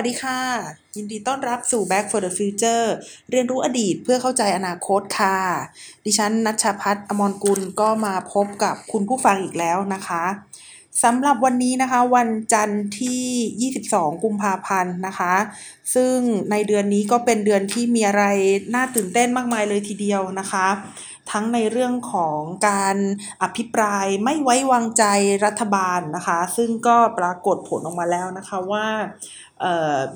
วัสดีค่ะ ยินดีต้อนรับสู่ Back for the Future เรียนรู้อดีตเพื่อเข้าใจอนาคตค่ะ ดิฉันนัชพัฒน์อมรกุลก็มาพบกับคุณผู้ฟังอีกแล้วนะคะสำหรับวันนี้นะคะ วันจันทร์ที่ 22 กุมภาพันธ์นะคะ ซึ่งในเดือนนี้ก็เป็นเดือนที่มีอะไรน่าตื่นเต้นมากมายเลยทีเดียวนะคะ ทั้งในเรื่องของการอภิปรายไม่ไว้วางใจรัฐบาลนะคะ ซึ่งก็ปรากฏผลออกมาแล้วนะคะว่า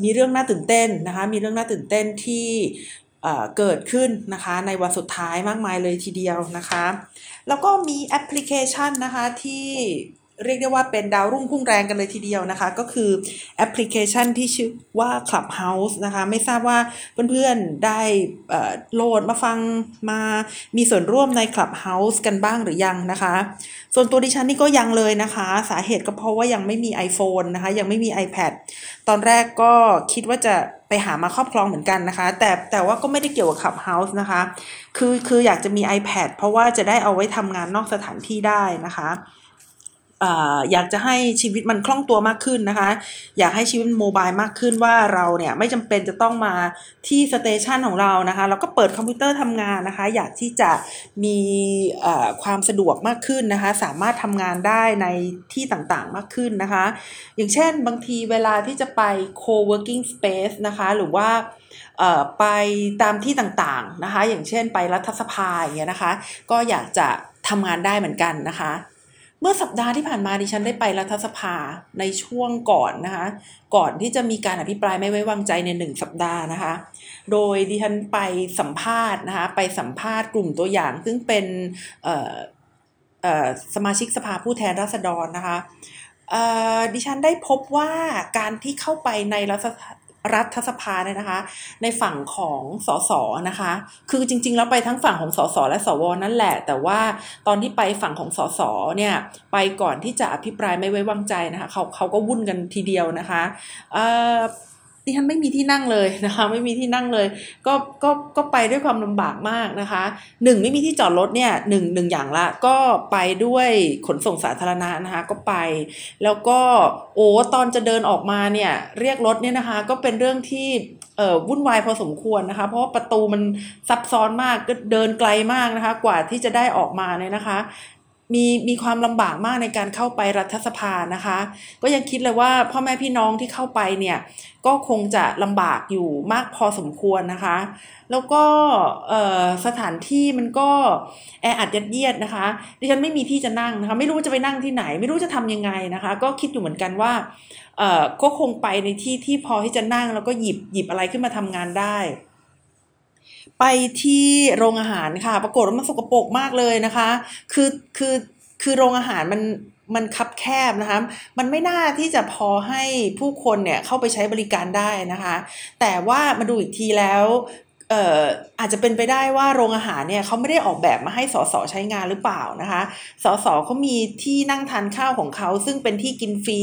มีเรื่องน่าตื่นเต้นนะคะมีเรื่องน่าตื่นเต้นที่เกิดขึ้นนะคะในวันสุดท้ายมากมายเลยทีเดียวนะคะ แล้วก็มีแอปพลิเคชันนะคะที่ เรียกได้ว่าเป็นดาวรุ่งพุ่งแรงกันเลยทีเดียวนะคะ ก็คือแอปพลิเคชันที่ชื่อว่า Clubhouse นะคะ ไม่ทราบว่าเพื่อนๆได้โหลดมาฟังมามีส่วนร่วมใน Clubhouse กันบ้างหรือยังนะคะ ส่วนตัวดิฉันนี่ก็ยังเลยนะคะ สาเหตุก็เพราะว่ายังไม่มี iPhone นะคะ ยังไม่มี iPad ตอนแรกก็คิดว่าจะไปหามาครอบครองเหมือนกันนะคะ แต่แต่ว่าก็ไม่ได้เกี่ยวกับ Clubhouse นะคะ คือคืออยากจะมี iPad เพราะว่าจะได้เอาไว้ทำงานนอกสถานที่ได้นะคะ อยากจะให้ชีวิตมันคล่องตัวมากขึ้นนะคะ อยากให้ชีวิตโมบายมากขึ้นว่าเราเนี่ยไม่จำเป็นจะต้องมาที่สเตชันของเรานะคะเราก็เปิดคอมพิวเตอร์ทำงานนะคะ อยากที่จะมีความสะดวกมากขึ้นนะคะ สามารถทำงานได้ในที่ต่างๆมากขึ้นนะคะ อย่างเช่นบางทีเวลาที่จะไป co-working space นะคะหรือว่าไปตามที่ต่างๆนะคะ อย่างเช่นไปรัฐสภาอย่างเงี้ยนะคะ ก็อยากจะทำงานได้เหมือนกันนะคะ เมื่อสัปดาห์ที่ผ่านมาดิฉันได้ไปรัฐสภาในช่วงก่อนนะคะ ก่อนที่จะมีการอภิปรายไม่ไว้วางใจในหนึ่งสัปดาห์นะคะ โดยดิฉันไปสัมภาษณ์นะคะ ไปสัมภาษณ์กลุ่มตัวอย่าง ซึ่งเป็นสมาชิกสภาผู้แทนราษฎรนะคะดิฉันได้พบว่าการที่เข้าไปในรัฐ รัฐสภาเนี่ยนะคะ ในฝั่งของสสนะคะ คือจริง ๆ แล้วไปทั้งฝั่งของสสและสวนั่นแหละ แต่ว่าตอนที่ไปฝั่งของสสเนี่ยไปก่อนที่จะอภิปรายไม่ไว้วางใจนะคะเขาเขาก็วุ่นกันทีเดียวนะคะเอ่อ ดิฉันไม่มีที่นั่งเลยนะคะ ไม่มีที่นั่งเลย ก็ก็ก็ไปด้วยความลำบากมากนะคะหนึ่งไม่มีที่จอดรถเนี่ยหนึ่งหนึ่งอย่างละก็ไปด้วยขนส่งสาธารณะนะคะก็ไป แล้วก็โอ้ตอนจะเดินออกมาเนี่ยเรียกรถเนี่ยนะคะก็เป็นเรื่องที่เอ่อวุ่นวายพอสมควรนะคะ เพราะว่าประตูมันซับซ้อนมากก็เดินไกลมากนะคะ กว่าที่จะได้ออกมาเนี่ยนะคะ มีมีความลำบากมากในการเข้าไปรัฐสภานะคะ ก็ยังคิดเลยว่าพ่อแม่พี่น้องที่เข้าไปเนี่ยก็คงจะลำบากอยู่มากพอสมควรนะคะ แล้วก็สถานที่มันก็แออัดยัดเยียดนะคะ ดิฉันไม่มีที่จะนั่งนะคะไม่รู้จะไปนั่งที่ไหน ไม่รู้จะทำยังไงนะคะ ก็คิดอยู่เหมือนกันว่าก็คงไปในที่ที่พอที่จะนั่งแล้วก็หยิบหยิบอะไรขึ้นมาทำงานได้ ไปที่โรงอาหารค่ะ ปรากฏว่ามันสกปรกมากเลยนะคะ คือคือคือโรงอาหารมันมันคับแคบนะคะ มันไม่น่าที่จะพอให้ผู้คนเนี่ยเข้าไปใช้บริการได้นะคะ แต่ว่ามาดูอีกทีแล้ว เอ่ออาจจะเป็นไปได้ว่าโรงอาหารเนี่ยเขาไม่ได้ออกแบบมาให้สสใช้งานหรือเปล่านะคะสสเขามีที่นั่งทานข้าวของเขา ซึ่งเป็นที่กินฟรี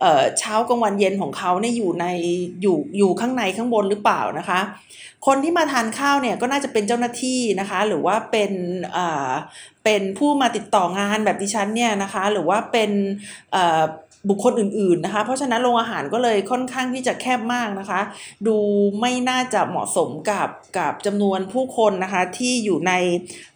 เอ่อเช้ากลางวันเย็นของเขาเนี่ยอยู่ในอยู่อยู่ข้างในข้างบนหรือเปล่านะคะ คนที่มาทานข้าวเนี่ยก็น่าจะเป็นเจ้าหน้าที่นะคะ หรือว่าเป็นอ่าเป็นผู้มาติดต่องานแบบดิฉันเนี่ยนะคะ หรือว่าเป็น บุคคลอื่นๆนะคะ เพราะฉะนั้นโรงอาหารก็เลยค่อนข้างที่จะแคบมากนะคะ ดูไม่น่าจะเหมาะสมกับกับจำนวนผู้คนนะคะที่อยู่ใน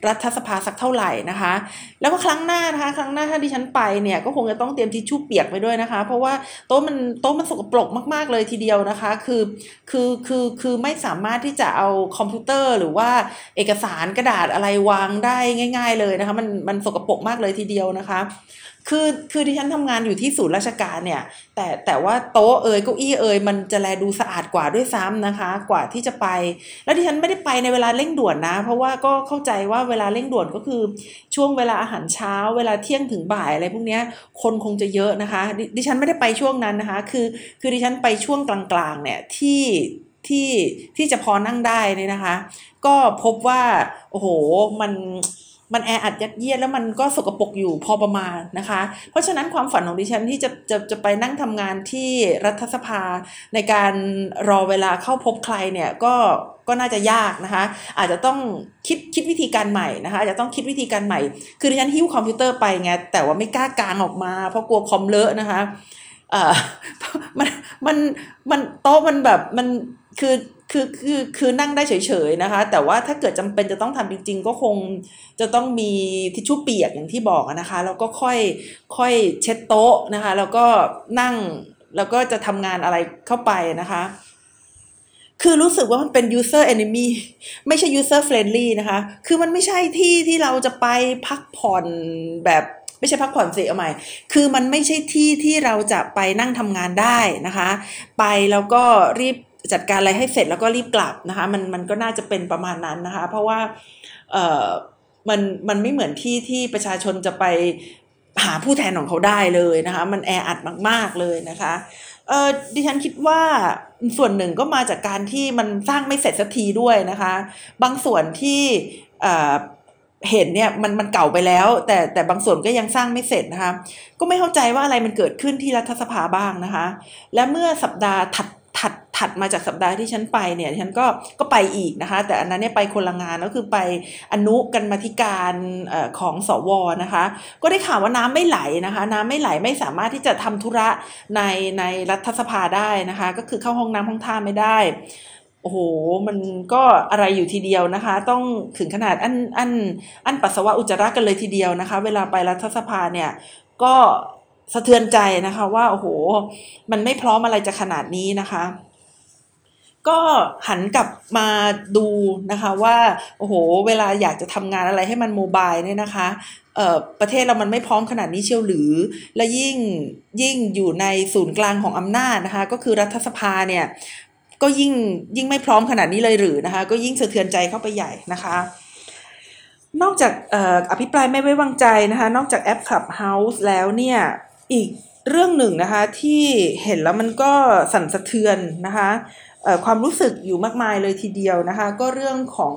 รัฐสภาสักเท่าไหร่นะคะ แล้วก็ครั้งหน้านะคะ ครั้งหน้าถ้าดิฉันไปเนี่ยก็คงจะต้องเตรียมทิชชู่เปียกไปด้วยนะคะ เพราะว่าโต๊ะมันโต๊ะมันสกปรกมากๆเลยทีเดียวนะคะ คือคือคือคือไม่สามารถที่จะเอาคอมพิวเตอร์หรือว่าเอกสารกระดาษอะไรวางได้ง่าย ๆ เลยนะคะ มันมันสกปรกมากเลยทีเดียวนะคะ คือคือที่ฉันทำงานอยู่ที่ศูนย์ราชการเนี่ย แต่แต่ว่าโต๊ะเอ่ยเก้าอี้เอ่ยมันจะแลดูสะอาดกว่าด้วยซ้ำนะคะ กว่าที่จะไป แล้วที่ฉันไม่ได้ไปในเวลาเร่งด่วนนะ เพราะว่าก็เข้าใจว่าเวลาเร่งด่วนก็คือช่วงเวลาอาหารเช้า เวลาเที่ยงถึงบ่ายอะไรพวกนี้คนคงจะเยอะนะคะ ดิฉันไม่ได้ไปช่วงนั้นนะคะ คือคือดิฉันไปช่วงกลางๆเนี่ยที่ที่ที่จะพอนั่งได้นี่นะคะ ก็พบว่าโอ้โหมัน มันแออัดยัดเยียดแล้วมันก็สกปรกอยู่พอประมาณนะคะ เพราะฉะนั้นความฝันของดิฉันที่จะจะจะไปนั่งทำงานที่รัฐสภาในการรอเวลาเข้าพบใครเนี่ยก็ก็น่าจะยากนะคะ อาจจะต้องคิดคิดวิธีการใหม่นะคะอาจจะต้องคิดวิธีการใหม่ คือดิฉันหิ้วคอมพิวเตอร์ไปไงแต่ว่าไม่กล้ากางออกมา เพราะกลัวคอมเลอะนะคะเอ่อมันมันมันโต๊ะมันแบบมันคือ คือคือคือนั่งได้เฉยๆนะคะ แต่ว่าถ้าเกิดจำเป็นจะต้องทำจริง ๆ ก็คงจะต้องมีทิชชู่เปียกอย่างที่บอกนะคะ แล้วก็ค่อยค่อยเช็ดโต๊ะนะคะ แล้วก็นั่งแล้วก็จะทำงานอะไรเข้าไปนะคะคือรู้สึกว่ามันเป็น user enemy ไม่ใช่ user friendly นะคะ คือมันไม่ใช่ที่ที่เราจะไปพักผ่อนแบบไม่ใช่พักผ่อนเสียใหม่ คือมันไม่ใช่ที่ที่เราจะไปนั่งทำงานได้นะคะ ไปแล้วก็รีบ จัดการอะไรให้เสร็จแล้วก็รีบกลับนะคะมันมันก็น่าจะเป็นประมาณนั้นนะคะ เพราะว่าเออมันมันไม่เหมือนที่ที่ประชาชนจะไปหาผู้แทนของเขาได้เลยนะคะ มันแออัดมาก ๆเลยนะคะเออดิฉันคิดว่าส่วนหนึ่งก็มาจากการที่มันสร้างไม่เสร็จสักทีด้วยนะคะ บางส่วนที่เห็นเนี่ยมันมันเก่าไปแล้ว แต่แต่บางส่วนก็ยังสร้างไม่เสร็จนะคะ ก็ไม่เข้าใจว่าอะไรมันเกิดขึ้นที่รัฐสภาบ้างนะคะ และเมื่อสัปดาห์ถัด ถัดมาจากสัปดาห์ที่ฉันไปเนี่ยฉันก็ก็ไปอีกนะคะ แต่อันนั้นเนี่ยไปคนละงานก็คือไปอนุกันมาธิการอของสวนะคะ ก็ได้ข่าวว่าน้ำไม่ไหลนะคะ น้ำไม่ไหลไม่สามารถที่จะทำธุระในในรัฐสภาได้นะคะ ก็คือเข้าห้องน้ำห้องท่าไม่ได้โอ้โห มันก็อะไรอยู่ทีเดียวนะคะ ต้องถึงขนาดอันอันอันปัสสาวะอุจจาระกันเลยทีเดียวนะคะ เวลาไปรัฐสภาเนี่ย ก็สะเทือนใจนะคะว่า โอ้โห มันไม่พร้อมอะไรจะขนาดนี้นะคะ ก็หันกลับมาดูนะคะว่าโอ้โหเวลาอยากจะทำงานอะไรให้มันโมบายเนี่ยนะคะเอ่อประเทศเรามันไม่พร้อมขนาดนี้เชียวหรือ และยิ่งยิ่งอยู่ในศูนย์กลางของอำนาจนะคะ ก็คือรัฐสภาเนี่ยก็ยิ่งยิ่งไม่พร้อมขนาดนี้เลยหรือนะคะ ก็ยิ่งสะเทือนใจเข้าไปใหญ่นะคะ นอกจากอภิปรายไม่ไว้วางใจนะคะ นอกจากแอป Clubhouse แล้วเนี่ยอีกเรื่องหนึ่งนะคะที่เห็นแล้วมันก็สั่นสะเทือนนะคะ ความรู้สึกอยู่มากมายเลยทีเดียวนะคะ ก็เรื่องของ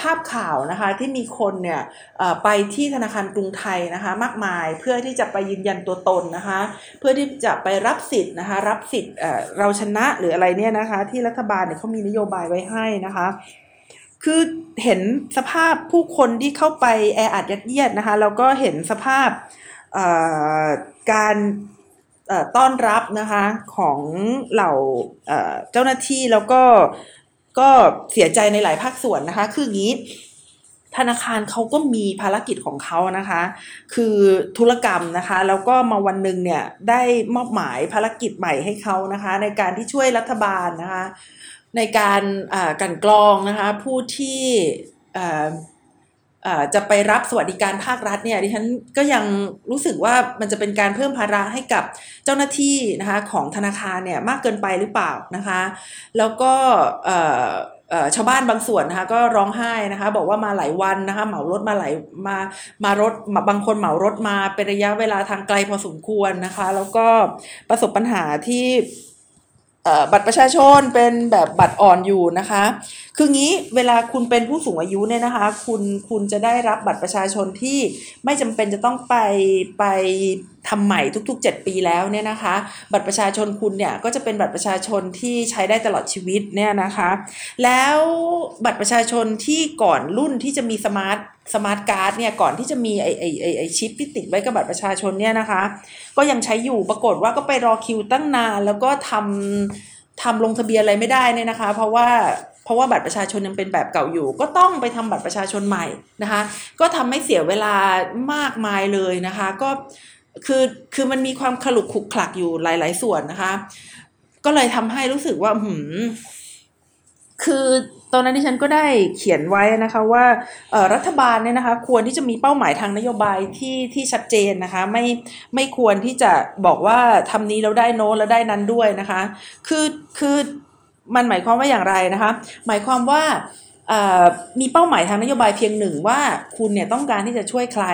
ภาพข่าวนะคะที่มีคนเนี่ยไปที่ธนาคารกรุงไทยนะคะมากมายเพื่อที่จะไปยืนยันตัวตนนะคะ เพื่อที่จะไปรับสิทธิ์นะคะรับสิทธิ์เราชนะหรืออะไรเนี่ยนะคะที่รัฐบาลเนี่ยเขามีนโยบายไว้ให้นะคะ คือเห็นสภาพผู้คนที่เข้าไปแออัดยัดเยียดนะคะแล้วก็เห็นสภาพการ ต้อนรับนะคะของเหล่าเจ้าหน้าที่แล้วก็ก็เสียใจในหลายภาคส่วนนะคะ คืออย่างนี้ ธนาคารเขาก็มีภารกิจของเขานะคะ คือธุรกรรมนะคะ แล้วก็มาวันหนึ่งเนี่ยได้มอบหมายภารกิจใหม่ให้เขานะคะ ในการที่ช่วยรัฐบาลนะคะ ในการกันกรองนะคะ ผู้ที่ จะไปรับสวัสดิการภาครัฐเนี่ยดิฉันก็ยังรู้สึกว่ามันจะเป็นการเพิ่มภาระให้กับเจ้าหน้าที่นะคะของธนาคารเนี่ยมากเกินไปหรือเปล่านะคะ แล้วก็ชาวบ้านบางส่วนนะคะก็ร้องไห้นะคะ บอกว่ามาหลายวันนะคะเหมารถมาหลายมามารถบางคนเหมารถมาเป็นระยะเวลาทางไกลพอสมควรนะคะ แล้วก็ประสบปัญหาที่บัตรประชาชนเป็นแบบบัตรอ่อนอยู่นะคะ คืองี้เวลาคุณเป็นผู้สูงอายุเนี่ยนะคะ คุณคุณจะได้รับบัตรประชาชนที่ไม่จำเป็นจะต้องไปไปทำใหม่ทุก ๆ 7 ปีแล้วเนี่ยนะคะ บัตรประชาชนคุณเนี่ยก็จะเป็นบัตรประชาชนที่ใช้ได้ตลอดชีวิตเนี่ยนะคะ แล้วบัตรประชาชนที่ก่อนรุ่นที่จะมี smart smart card เนี่ยก่อนที่จะมีไอไอไอไอชิปที่ติดไว้กับบัตรประชาชนเนี่ยนะคะ ก็ยังใช้อยู่ปรากฏว่าก็ไปรอคิวตั้งนานแล้วก็ทำทำลงทะเบียนอะไรไม่ได้เนี่ยนะคะ เพราะว่า เพราะว่าบัตรประชาชนยังเป็นแบบเก่าอยู่ ก็ต้องไปทำบัตรประชาชนใหม่นะคะ ก็ทำให้เสียเวลามากมายเลยนะคะ ก็คือคือมันมีความขลุกขลุกขลักอยู่หลาย ๆ ส่วนนะคะ ก็เลยทำให้รู้สึกว่าหืมคือตอนนั้นที่ฉันก็ได้เขียนไว้นะคะว่ารัฐบาลเนี่ยนะคะควรที่จะมีเป้าหมายทางนโยบายที่ที่ชัดเจนนะคะไม่ไม่ควรที่จะบอกว่าทำนี้แล้วได้โน้แล้วได้นั้นด้วยนะคะ คือคือ มันหมายความว่าอย่างไรนะคะ หมายความว่ามีเป้าหมายทางนโยบายเพียงหนึ่งว่าคุณเนี่ยต้องการที่จะช่วยใคร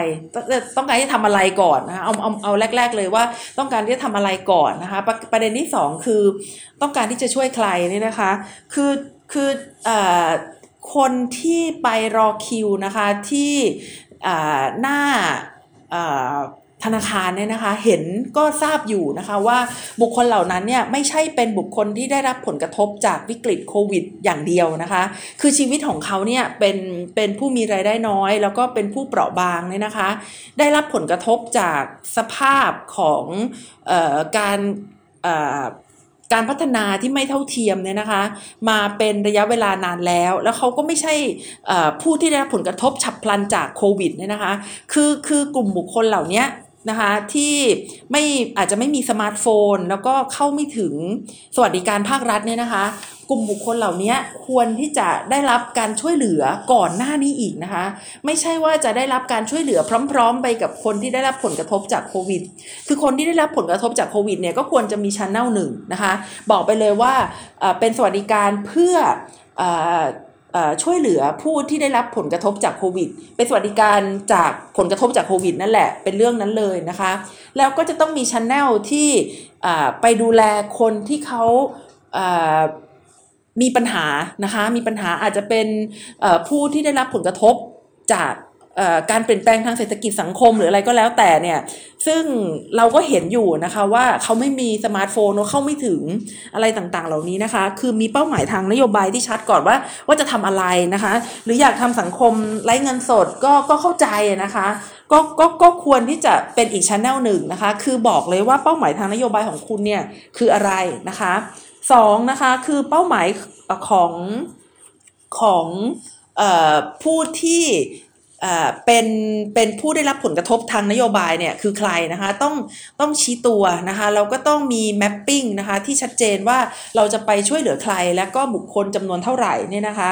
ต้องการที่จะทำอะไรก่อนนะคะเอาเอาเอาแรก ๆ เลยว่าต้องการที่จะทำอะไรก่อนนะคะประประเด็นที่สองคือต้องการที่จะช่วยใครนี่นะคะคือคืออคนที่ไปรอคิวนะคะที่หน้า ธนาคารเนี่ยนะคะเห็นก็ทราบอยู่นะคะว่าบุคคลเหล่านั้นเนี่ยไม่ใช่เป็นบุคคลที่ได้รับผลกระทบจากวิกฤตโควิด อย่างเดียวนะคะ คือชีวิตของเขาเนี่ยเป็นเป็นผู้มีรายได้น้อย แล้วก็เป็นผู้เปราะบางเนี่ยนะคะ ได้รับผลกระทบจากสภาพของออการการพัฒนาที่ไม่เท่าเทียมเนี่ยนะคะ มาเป็นระยะเวลานานแล้ว แล้วเขาก็ไม่ใช่ผู้ที่ได้รับผลกระทบฉับพลันจากโควิดเนี่ยนะคะ คือคือกลุ่มบุคคลเหล่านี้ นะคะที่ไม่อาจจะไม่มีสมาร์ทโฟน แล้วก็เข้าไม่ถึงสวัสดิการภาครัฐเนี่ยนะคะ กลุ่มบุคคลเหล่านี้ควรที่จะได้รับการช่วยเหลือก่อนหน้านี้อีกนะคะ ไม่ใช่ว่าจะได้รับการช่วยเหลือพร้อม ๆ ไปกับคนที่ได้รับผลกระทบจากโควิด คือคนที่ได้รับผลกระทบจากโควิดเนี่ยก็ควรจะมี channel หนึ่งนะคะ บอกไปเลยว่าเป็นสวัสดิการเพื่อ ช่วยเหลือผู้ที่ได้รับผลกระทบจากโควิด เป็นสวัสดิการจากผลกระทบจากโควิดนั่นแหละเป็นเรื่องนั้นเลยนะคะ แล้วก็จะต้องมีชั้นแนลที่ไปดูแลคนที่เขามีปัญหานะคะ มีปัญหาอาจจะเป็นผู้ที่ได้รับผลกระทบจาก การเปลี่ยนแปลงทางเศรษฐกิจสังคมหรืออะไรก็แล้วแต่เนี่ย ซึ่งเราก็เห็นอยู่นะคะว่าเขาไม่มีสมาร์ทโฟนเข้าไม่ถึงอะไรต่างๆ เหล่านี้นะคะ คือมีเป้าหมายทางนโยบายที่ชัดก่อนว่าว่าจะทำอะไรนะคะ หรืออยากทำสังคมไร้เงินสดก็ก็เข้าใจนะคะก็ก็ก็ควรที่จะเป็นอีกชั้นแนลหนึ่งนะคะ คือบอกเลยว่าเป้าหมายทางนโยบายของคุณเนี่ยคืออะไรนะคะสองนะคะคือเป้าหมายของของผู้ที่ เป็นเป็นผู้ได้รับผลกระทบทางนโยบายเนี่ยคือใครนะคะต้องต้องชี้ตัวนะคะเราก็ต้องมีแมปปิ้งนะคะที่ชัดเจนว่าเราจะไปช่วยเหลือใคร และก็บุคคลจำนวนเท่าไหร่เนี่ยนะคะ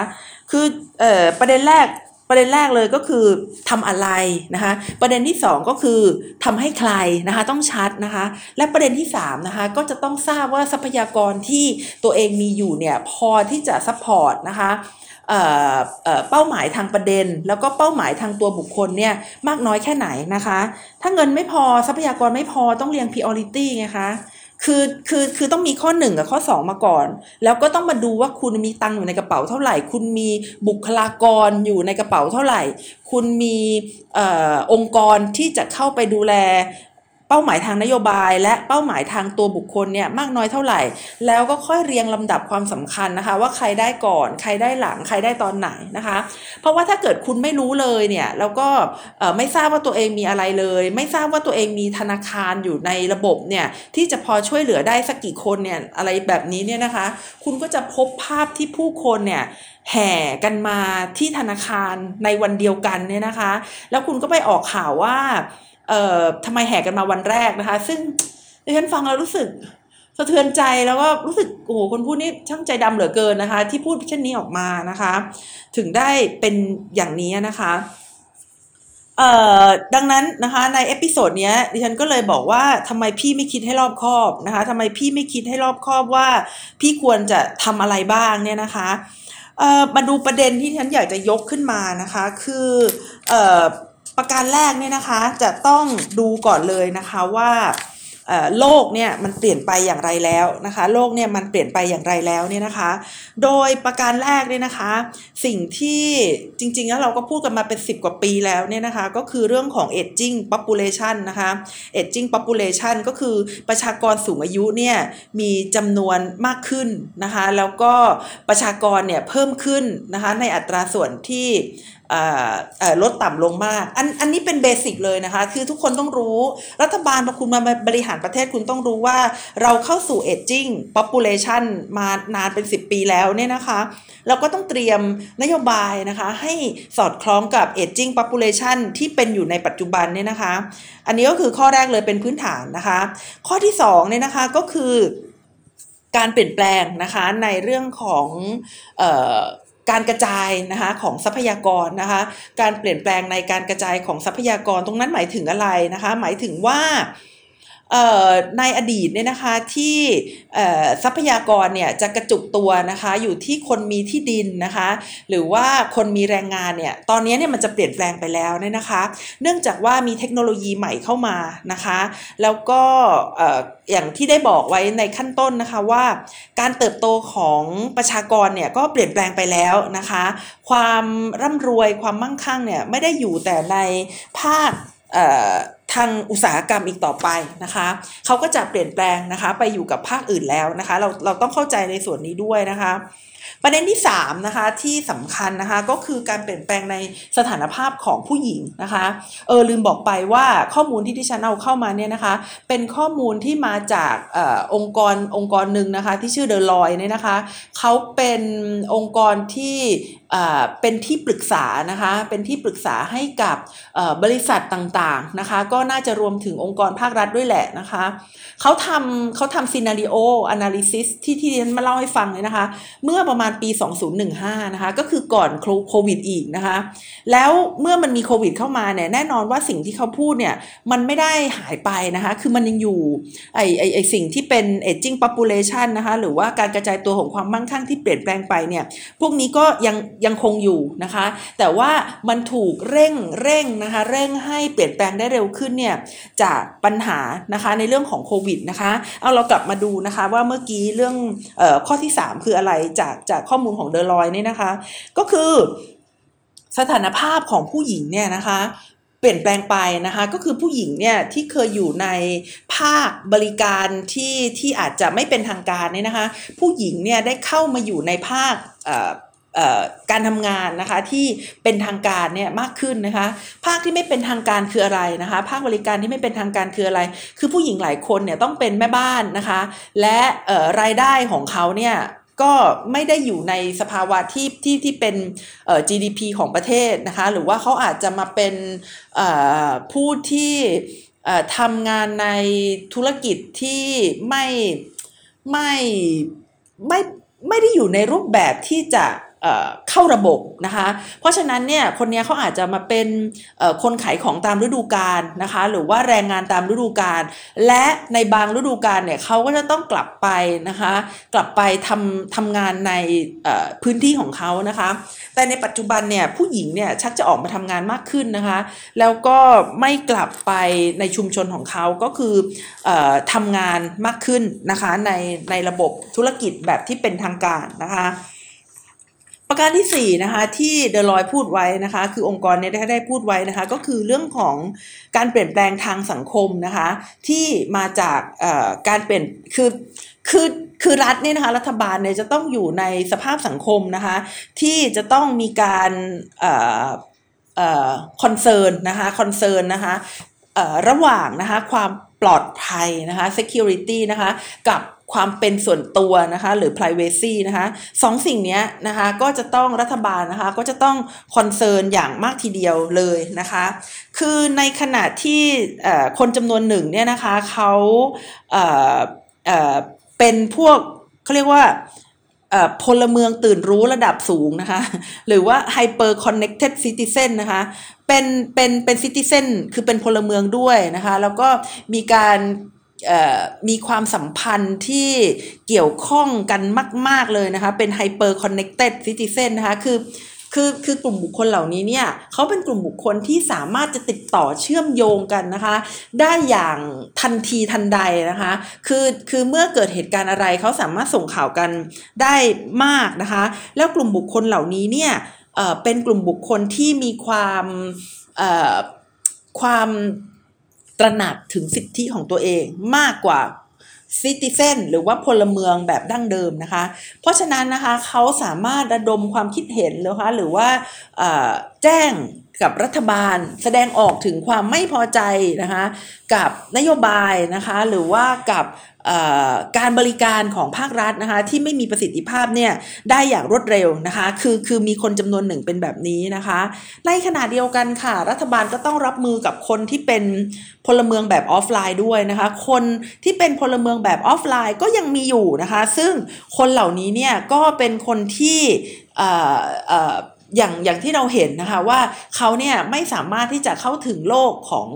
คือออประเด็นแรกประเด็นแรกเลยก็คือทำอะไรนะคะประเด็นที่ 2 ก็คือทำให้ใครนะคะต้องชัดนะคะและประเด็นที่3นะคะก็จะต้องทราบว่าทรัพยากรที่ตัวเองมีอยู่เนี่ยพอที่จะ support นะคะ เป้าหมายทางประเด็น แล้วก็เป้าหมายทางตัวบุคคลเนี่ยมากน้อยแค่ไหนนะคะ ถ้าเงินไม่พอทรัพยากรไม่พอต้องเรียง priority ไงคะคือคือคือต้องมีข้อหนึ่งกับข้อ 2 มาก่อน แล้วก็ต้องมาดูว่าคุณมีตังค์อยู่ในกระเป๋าเท่าไหร่ คุณมีบุคลากรอยู่ในกระเป๋าเท่าไหร่ คุณมีอองค์กรที่จะเข้าไปดูแล เป้าหมายทางนโยบาย และเป้าหมายทางตัวบุคคลเนี่ยมากน้อยเท่าไหร่ แล้วก็ค่อยเรียงลำดับความสำคัญนะคะ ว่าใครได้ก่อน ใครได้หลังใครได้ตอนไหนนะคะ เพราะว่าถ้าเกิดคุณไม่รู้เลยเนี่ยแล้วก็ไม่ทราบว่าตัวเองมีอะไรเลย ไม่ทราบว่าตัวเองมีธนาคารอยู่ในระบบเนี่ยที่จะพอช่วยเหลือได้สักกี่คนเนี่ยอะไรแบบนี้เนี่ยนะคะ คุณก็จะพบภาพที่ผู้คนเนี่ยแห่กันมาที่ธนาคารในวันเดียวกันเนี่ยนะคะ แล้วคุณก็ไปออกข่าวว่า เอ่อทำไมแห่กันมาวันแรกนะคะ ซึ่งดิฉันฟังแล้วรู้สึกสะเทือนใจแล้วก็รู้สึกโอ้โหคนพูดนี่ช่างใจดำเหลือเกินนะคะ ที่พูดเช่นนี้ออกมานะคะ ถึงได้เป็นอย่างนี้นะคะเอ่อดังนั้นนะคะใน episode นี้ดิฉันก็เลยบอกว่าทำไมพี่ไม่คิดให้รอบคอบนะคะทำไมพี่ไม่คิดให้รอบคอบว่า พี่ควรจะทำอะไรบ้างเนี่ยนะคะเอ่อมาดูประเด็นที่ดิฉันอยากจะยกขึ้นมานะคะ คือเอ่อ ประการแรกเนี่ยนะคะจะต้องดูก่อนเลยนะคะว่าโลกเนี่ยมันเปลี่ยนไปอย่างไรแล้วนะคะ โลกเนี่ยมันเปลี่ยนไปอย่างไรแล้วเนี่ยนะคะ โดยประการแรกเนี่ยนะคะ สิ่งที่จริงๆแล้วเราก็พูดกันมาเป็น 10 กว่าปีแล้วเนี่ยนะคะ ก็คือเรื่องของ aging population นะคะ aging population ก็คือประชากรสูงอายุเนี่ยมีจำนวนมากขึ้นนะคะ แล้วก็ประชากรเนี่ยเพิ่มขึ้นนะคะในอัตราส่วนที่ ลดต่ำลงมาก อันอันนี้เป็นเบสิกเลยนะคะ คือทุกคนต้องรู้ รัฐบาลพอคุณมาบริหารประเทศคุณต้องรู้ว่าเราเข้าสู่ aging population มานานเป็น 10 ปีแล้วเนี่ยนะคะ เราก็ต้องเตรียมนโยบายนะคะ ให้สอดคล้องกับ aging population ที่เป็นอยู่ในปัจจุบันเนี่ยนะคะ อันนี้ก็คือข้อแรกเลยเป็นพื้นฐานนะคะ ข้อที่2เนี่ยนะคะก็คือการเปลี่ยนแปลงนะคะในเรื่องของ การกระจายนะคะของทรัพยากรนะคะ การเปลี่ยนแปลงในการกระจายของทรัพยากรตรงนั้นหมายถึงอะไรนะคะ หมายถึงว่า ในอดีตเนี่ยนะคะที่ทรัพยากรเนี่ยจะกระจุกตัวนะคะอยู่ที่คนมีที่ดินนะคะหรือว่าคนมีแรงงานเนี่ยตอนนี้เนี่ยมันจะเปลี่ยนแปลงไปแล้วเนี่ยนะคะ เนื่องจากว่ามีเทคโนโลยีใหม่เข้ามานะคะ แล้วก็อย่างที่ได้บอกไว้ในขั้นต้นนะคะว่า การเติบโตของประชากรเนี่ยก็เปลี่ยนแปลงไปแล้วนะคะ ความร่ำรวยความมั่งคั่งเนี่ยไม่ได้อยู่แต่ในภาค ทางอุตสาหกรรมอีกต่อไปนะคะเขาก็จะเปลี่ยนแปลงนะคะไปอยู่กับภาคอื่นแล้วนะคะ เราเราต้องเข้าใจในส่วนนี้ด้วยนะคะ ประเด็นที่3นะคะที่สำคัญนะคะก็คือการเปลี่ยนแปลงในสถานภาพของผู้หญิงนะคะเออลืมบอกไปว่าข้อมูลที่ที่ฉันเอาเข้ามาเนี่ยนะคะเป็นข้อมูลที่มาจากอองค์กรองค์กรหนึ่งนะคะที่ชื่อเดอลอยเนี่ยนะคะเขาเป็นองค์กรที่ เป็นที่ปรึกษานะคะเป็นที่ปรึกษาให้กับบริษัทต่างๆนะคะก็น่าจะรวมถึงองค์กรภาครัฐด้วยแหละนะคะเขาทำเขาทำซีนารีโอแอนาลิซิสที่ที่เรียนมาเล่าให้ฟังเลยนะคะ เมื่อประมาณปี 2015นะคะก็คือก่อนโควิดอีกนะคะแล้วเมื่อมันมีโควิดเข้ามาเนี่ยแน่นอนว่าสิ่งที่เขาพูดเนี่ยมันไม่ได้หายไปนะคะคือมันยังอยู่ไอไอไอสิ่งที่เป็น aging population นะคะหรือว่าการกระจายตัวของความมั่งคั่งที่เปลี่ยนแปลงไปเนี่ยพวกนี้ก็ยังยังคงอยู่นะคะ แต่ว่ามันถูกเร่งเร่งนะคะเร่งให้เปลี่ยนแปลงได้เร็วขึ้นเนี่ยจากปัญหานะคะในเรื่องของโควิดนะคะเอาเรากลับมาดูนะคะว่าเมื่อกี้เรื่องออข้อที่ 3 คืออะไรจากจากข้อมูลของเดอลอยนี่นะคะ ก็คือสถานภาพของผู้หญิงเนี่ยนะคะเปลี่ยนแปลงไปนะคะก็คือผู้หญิงเนี่ยที่เคยอยู่ในภาคบริการที่ที่อาจจะไม่เป็นทางการเนี่ยนะคะ ผู้หญิงเนี่ยได้เข้ามาอยู่ในภาค การทำงานนะคะที่เป็นทางการเนี่ยมากขึ้นนะคะ ภาคที่ไม่เป็นทางการคืออะไรนะคะ ภาคบริการที่ไม่เป็นทางการคืออะไร คือผู้หญิงหลายคนเนี่ยต้องเป็นแม่บ้านนะคะ และรายได้ของเขาเนี่ยก็ไม่ได้อยู่ในสภาวะที่ที่ที่เป็น GDP ของประเทศนะคะ หรือว่าเขาอาจจะมาเป็นผู้ที่ทำงานในธุรกิจที่ไม่ไม่ไม่ไม่ได้อยู่ในรูปแบบที่จะ เข้าระบบนะคะ เพราะฉะนั้นเนี่ยคนนี้เขาอาจจะมาเป็นคนขายของตามฤดูกาลนะคะ หรือว่าแรงงานตามฤดูกาลและในบางฤดูกาลเนี่ยเขาก็จะต้องกลับไปนะคะ กลับไปทำทำงานในพื้นที่ของเขานะคะ แต่ในปัจจุบันเนี่ยผู้หญิงเนี่ยชักจะออกมาทำงานมากขึ้นนะคะ แล้วก็ไม่กลับไปในชุมชนของเขาก็คืออทำงานมากขึ้นนะคะในในระบบธุรกิจแบบที่เป็นทางการนะคะ ประการที่ 4 นะคะที่เดลอยพูดไว้นะคะ คือองค์กรเนี่ยได้ได้พูดไว้นะคะ ก็คือเรื่องของการเปลี่ยนแปลงทางสังคมนะคะ ที่มาจากการเปลี่ยนคือคือคือรัฐเนี่ยนะคะรัฐบาลเนี่ยจะต้องอยู่ในสภาพสังคมนะคะ ที่จะต้องมีการ concern นะคะ concern นะคะระหว่างนะคะความปลอดภัยนะคะ security นะคะกับ ความเป็นส่วนตัวนะคะหรือ privacy นะคะสองสิ่งนี้นะคะก็จะต้องรัฐบาลนะคะก็จะต้อง concern อย่างมากทีเดียวเลยนะคะคือในขณะที่คนจำนวนหนึ่งเนี่ยนะคะเขาเป็นพวกเขาเรียกว่าพลเมืองตื่นรู้ระดับสูงนะคะ หรือว่า hyper connected citizen นะคะ เป็นเป็นเป็น citizen คือเป็นพลเมืองด้วยนะคะ แล้วก็มีการ มีความสัมพันธ์ที่เกี่ยวข้องกันมาก ๆเลยนะคะ เป็น hyper connected citizen นะคะ คือ คือคือกลุ่มบุคคลเหล่านี้เนี่ยเขาเป็นกลุ่มบุคคลที่สามารถจะติดต่อเชื่อมโยงกันนะคะ ได้อย่างทันทีทันใดนะคะ คือคือเมื่อเกิดเหตุการณ์อะไรเขาสามารถส่งข่าวกันได้มากนะคะ แล้วกลุ่มบุคคลเหล่านี้เนี่ยเป็นกลุ่มบุคคลที่มีความความ ตระหนักถึงสิทธิของตัวเองมากกว่าซิติเซนหรือว่าพลเมืองแบบดั้งเดิมนะคะ เพราะฉะนั้นนะคะเขาสามารถระดมความคิดเห็นนะคะหรือว่าแจ้งกับรัฐบาลแสดงออกถึงความไม่พอใจนะคะกับนโยบายนะคะหรือว่ากับ การบริการของภาครัฐนะคะที่ไม่มีประสิทธิภาพเนี่ยได้อย่างรวดเร็วนะคะคือคือมีคนจำนวนหนึ่งเป็นแบบนี้นะคะในขณะเดียวกันค่ะ รัฐบาลก็ต้องรับมือกับคนที่เป็นพลเมืองแบบออฟไลน์ด้วยนะคะ คนที่เป็นพลเมืองแบบออฟไลน์ก็ยังมีอยู่นะคะ ซึ่งคนเหล่านี้เนี่ยก็เป็นคนที่อย่างอย่างที่เราเห็นนะคะว่าเขาเนี่ยไม่สามารถที่จะเข้าถึงโลกของ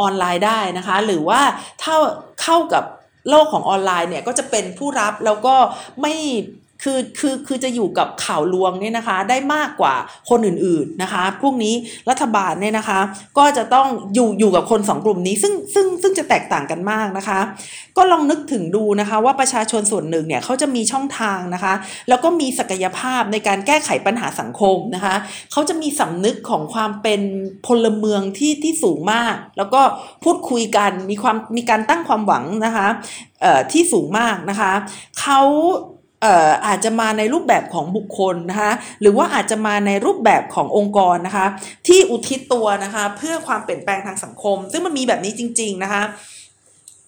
ออนไลน์ได้นะคะ หรือว่าถ้าเข้ากับ โลกของออนไลน์เนี่ยก็จะเป็นผู้รับแล้วก็ไม่ คือคือคือจะอยู่กับข่าวลวงเนี่ยนะคะได้มากกว่าคนอื่นๆนะคะ พวกนี้รัฐบาลเนี่ยนะคะ ก็จะต้องอยู่อยู่กับคนสองกลุ่มนี้ ซึ่งซึ่งซึ่งจะแตกต่างกันมากนะคะ ก็ลองนึกถึงดูนะคะ ว่าประชาชนส่วนหนึ่งเนี่ยเขาจะมีช่องทางนะคะ แล้วก็มีศักยภาพในการแก้ไขปัญหาสังคมนะคะเขาจะมีสำนึกของความเป็นพลเมืองที่ที่สูงมาก แล้วก็พูดคุยกันมีความมีการตั้งความหวังนะคะที่สูงมากนะคะเขา อาจจะมาในรูปแบบของบุคคลนะคะหรือว่าอาจจะมาในรูปแบบขององค์กรนะคะ ที่อุทิศตัวนะคะเพื่อความเปลี่ยนแปลงทางสังคม ซึ่งมันมีแบบนี้จริง ๆ นะคะ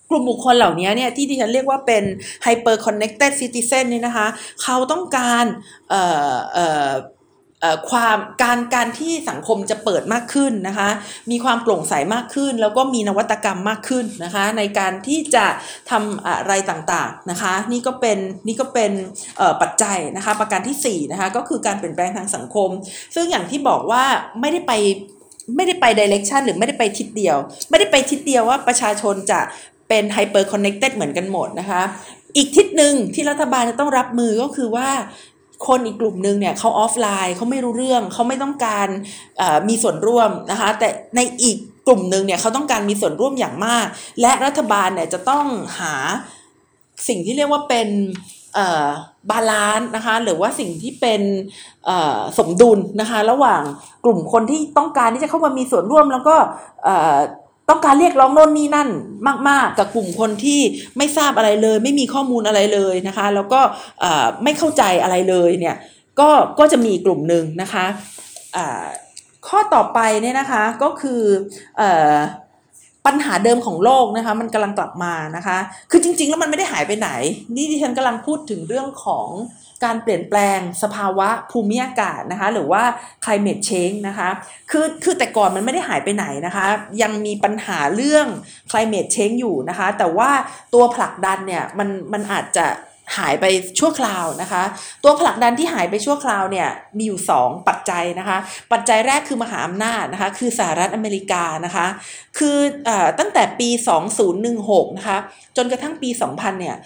กลุ่มบุคคลเหล่านี้เนี่ยที่ดิฉันเรียกว่าเป็น hyper connected citizen นี่นะคะ เขาต้องการเอ่อเอ่อ ความการการที่สังคมจะเปิดมากขึ้นนะคะ มีความโปร่งใสมากขึ้น แล้วก็มีนวัตกรรมมากขึ้นนะคะ ในการที่จะทำอะไรต่างๆนะคะ นี่ก็เป็นนี่ก็เป็นปัจจัยนะคะ ประการที่4นะคะก็คือการเปลี่ยนแปลงทางสังคม ซึ่งอย่างที่บอกว่าไม่ได้ไปไม่ได้ไป direction หรือไม่ได้ไปทิศเดียว ไม่ได้ไปทิศเดียวว่าประชาชนจะเป็น hyper connected เหมือนกันหมดนะคะ อีกทิศหนึ่งที่รัฐบาลจะต้องรับมือก็คือว่า คนอีกกลุ่มหนึ่งเนี่ยเขาออฟไลน์เขาไม่รู้เรื่องเขาไม่ต้องการมีส่วนร่วมนะคะแต่ในอีกกลุ่มหนึ่งเนี่ยเขาต้องการมีส่วนร่วมอย่างมาก และรัฐบาลเนี่ยจะต้องหาสิ่งที่เรียกว่าเป็น balance นะคะหรือว่าสิ่งที่เป็นสมดุลนะคะระหว่างกลุ่มคนที่ต้องการที่จะเข้ามามีส่วนร่วมแล้วก็ ต้องการเรียกร้องโน่นนี่นั่นมาก ๆ กับกลุ่มคนที่ไม่ทราบอะไรเลย ไม่มีข้อมูลอะไรเลยนะคะ แล้วก็ไม่เข้าใจอะไรเลยเนี่ยก็ก็จะมีกลุ่มหนึ่งนะคะข้อต่อไปเนี่ยนะคะก็คือปัญหาเดิมของโลกนะคะมันกำลังกลับมานะคะ คือจริง ๆ แล้วมันไม่ได้หายไปไหน นี่ที่ฉันกำลังพูดถึงเรื่องของ การเปลี่ยนแปลงสภาวะภูมิอากาศนะคะหรือว่า climate change นะคะคือคือแต่ก่อนมันไม่ได้หายไปไหนนะคะยังมีปัญหาเรื่อง climate change อยู่นะคะแต่ว่าตัวผลักดันเนี่ยมันมันอาจจะ หายไปชั่วคราวนะคะ ตัวผลักดันที่หายไปชั่วคราวเนี่ยมีอยู่ 2 ปัจจัยนะคะ ปัจจัยแรกคือมหาอำนาจนะคะ คือสหรัฐอเมริกานะคะ คืออตั้งแต่ปี 2016 นะคะ จนกระทั่งปี 2000 เนี่ย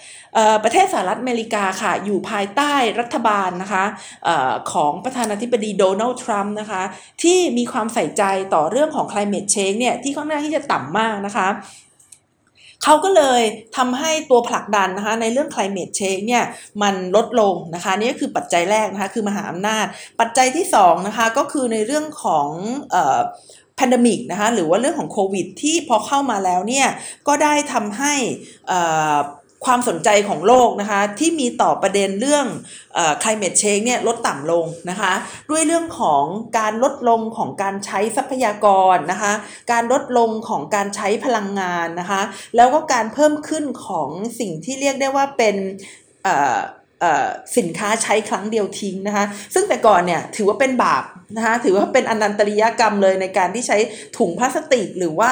ประเทศสหรัฐอเมริกาค่ะ อยู่ภายใต้รัฐบาลนะคะอของประธานาธิบดีโดนัลด์ทรัมป์นะคะ ที่มีความใส่ใจต่อเรื่องของ climate change เนี่ยที่ค่อนข้างที่จะต่ำมากนะคะ เขาก็เลยทำให้ตัวผลักดันนะคะในเรื่อง climate change เนี่ยมันลดลงนะคะนี่ก็คือปัจจัยแรกนะคะคือมหาอำนาจ ปัจจัยที่2นะคะก็คือในเรื่องของเอ่อแพนดมิกนะคะหรือว่าเรื่องของโควิดที่พอเข้ามาแล้วเนี่ยก็ได้ทำให้ ความสนใจของโลกนะคะที่มีต่อประเด็นเรื่อง climate change เนี่ยลดต่ำลงนะคะด้วยเรื่องของการลดลงของการใช้ทรัพยากรนะคะการลดลงของการใช้พลังงานนะคะแล้วก็การเพิ่มขึ้นของสิ่งที่เรียกได้ว่าเป็น สินค้าใช้ครั้งเดียวทิ้งนะคะ ซึ่งแต่ก่อนเนี่ยถือว่าเป็นบาปนะคะถือว่าเป็นอนันตริยกรรมเลยในการที่ใช้ถุงพลาสติกหรือว่า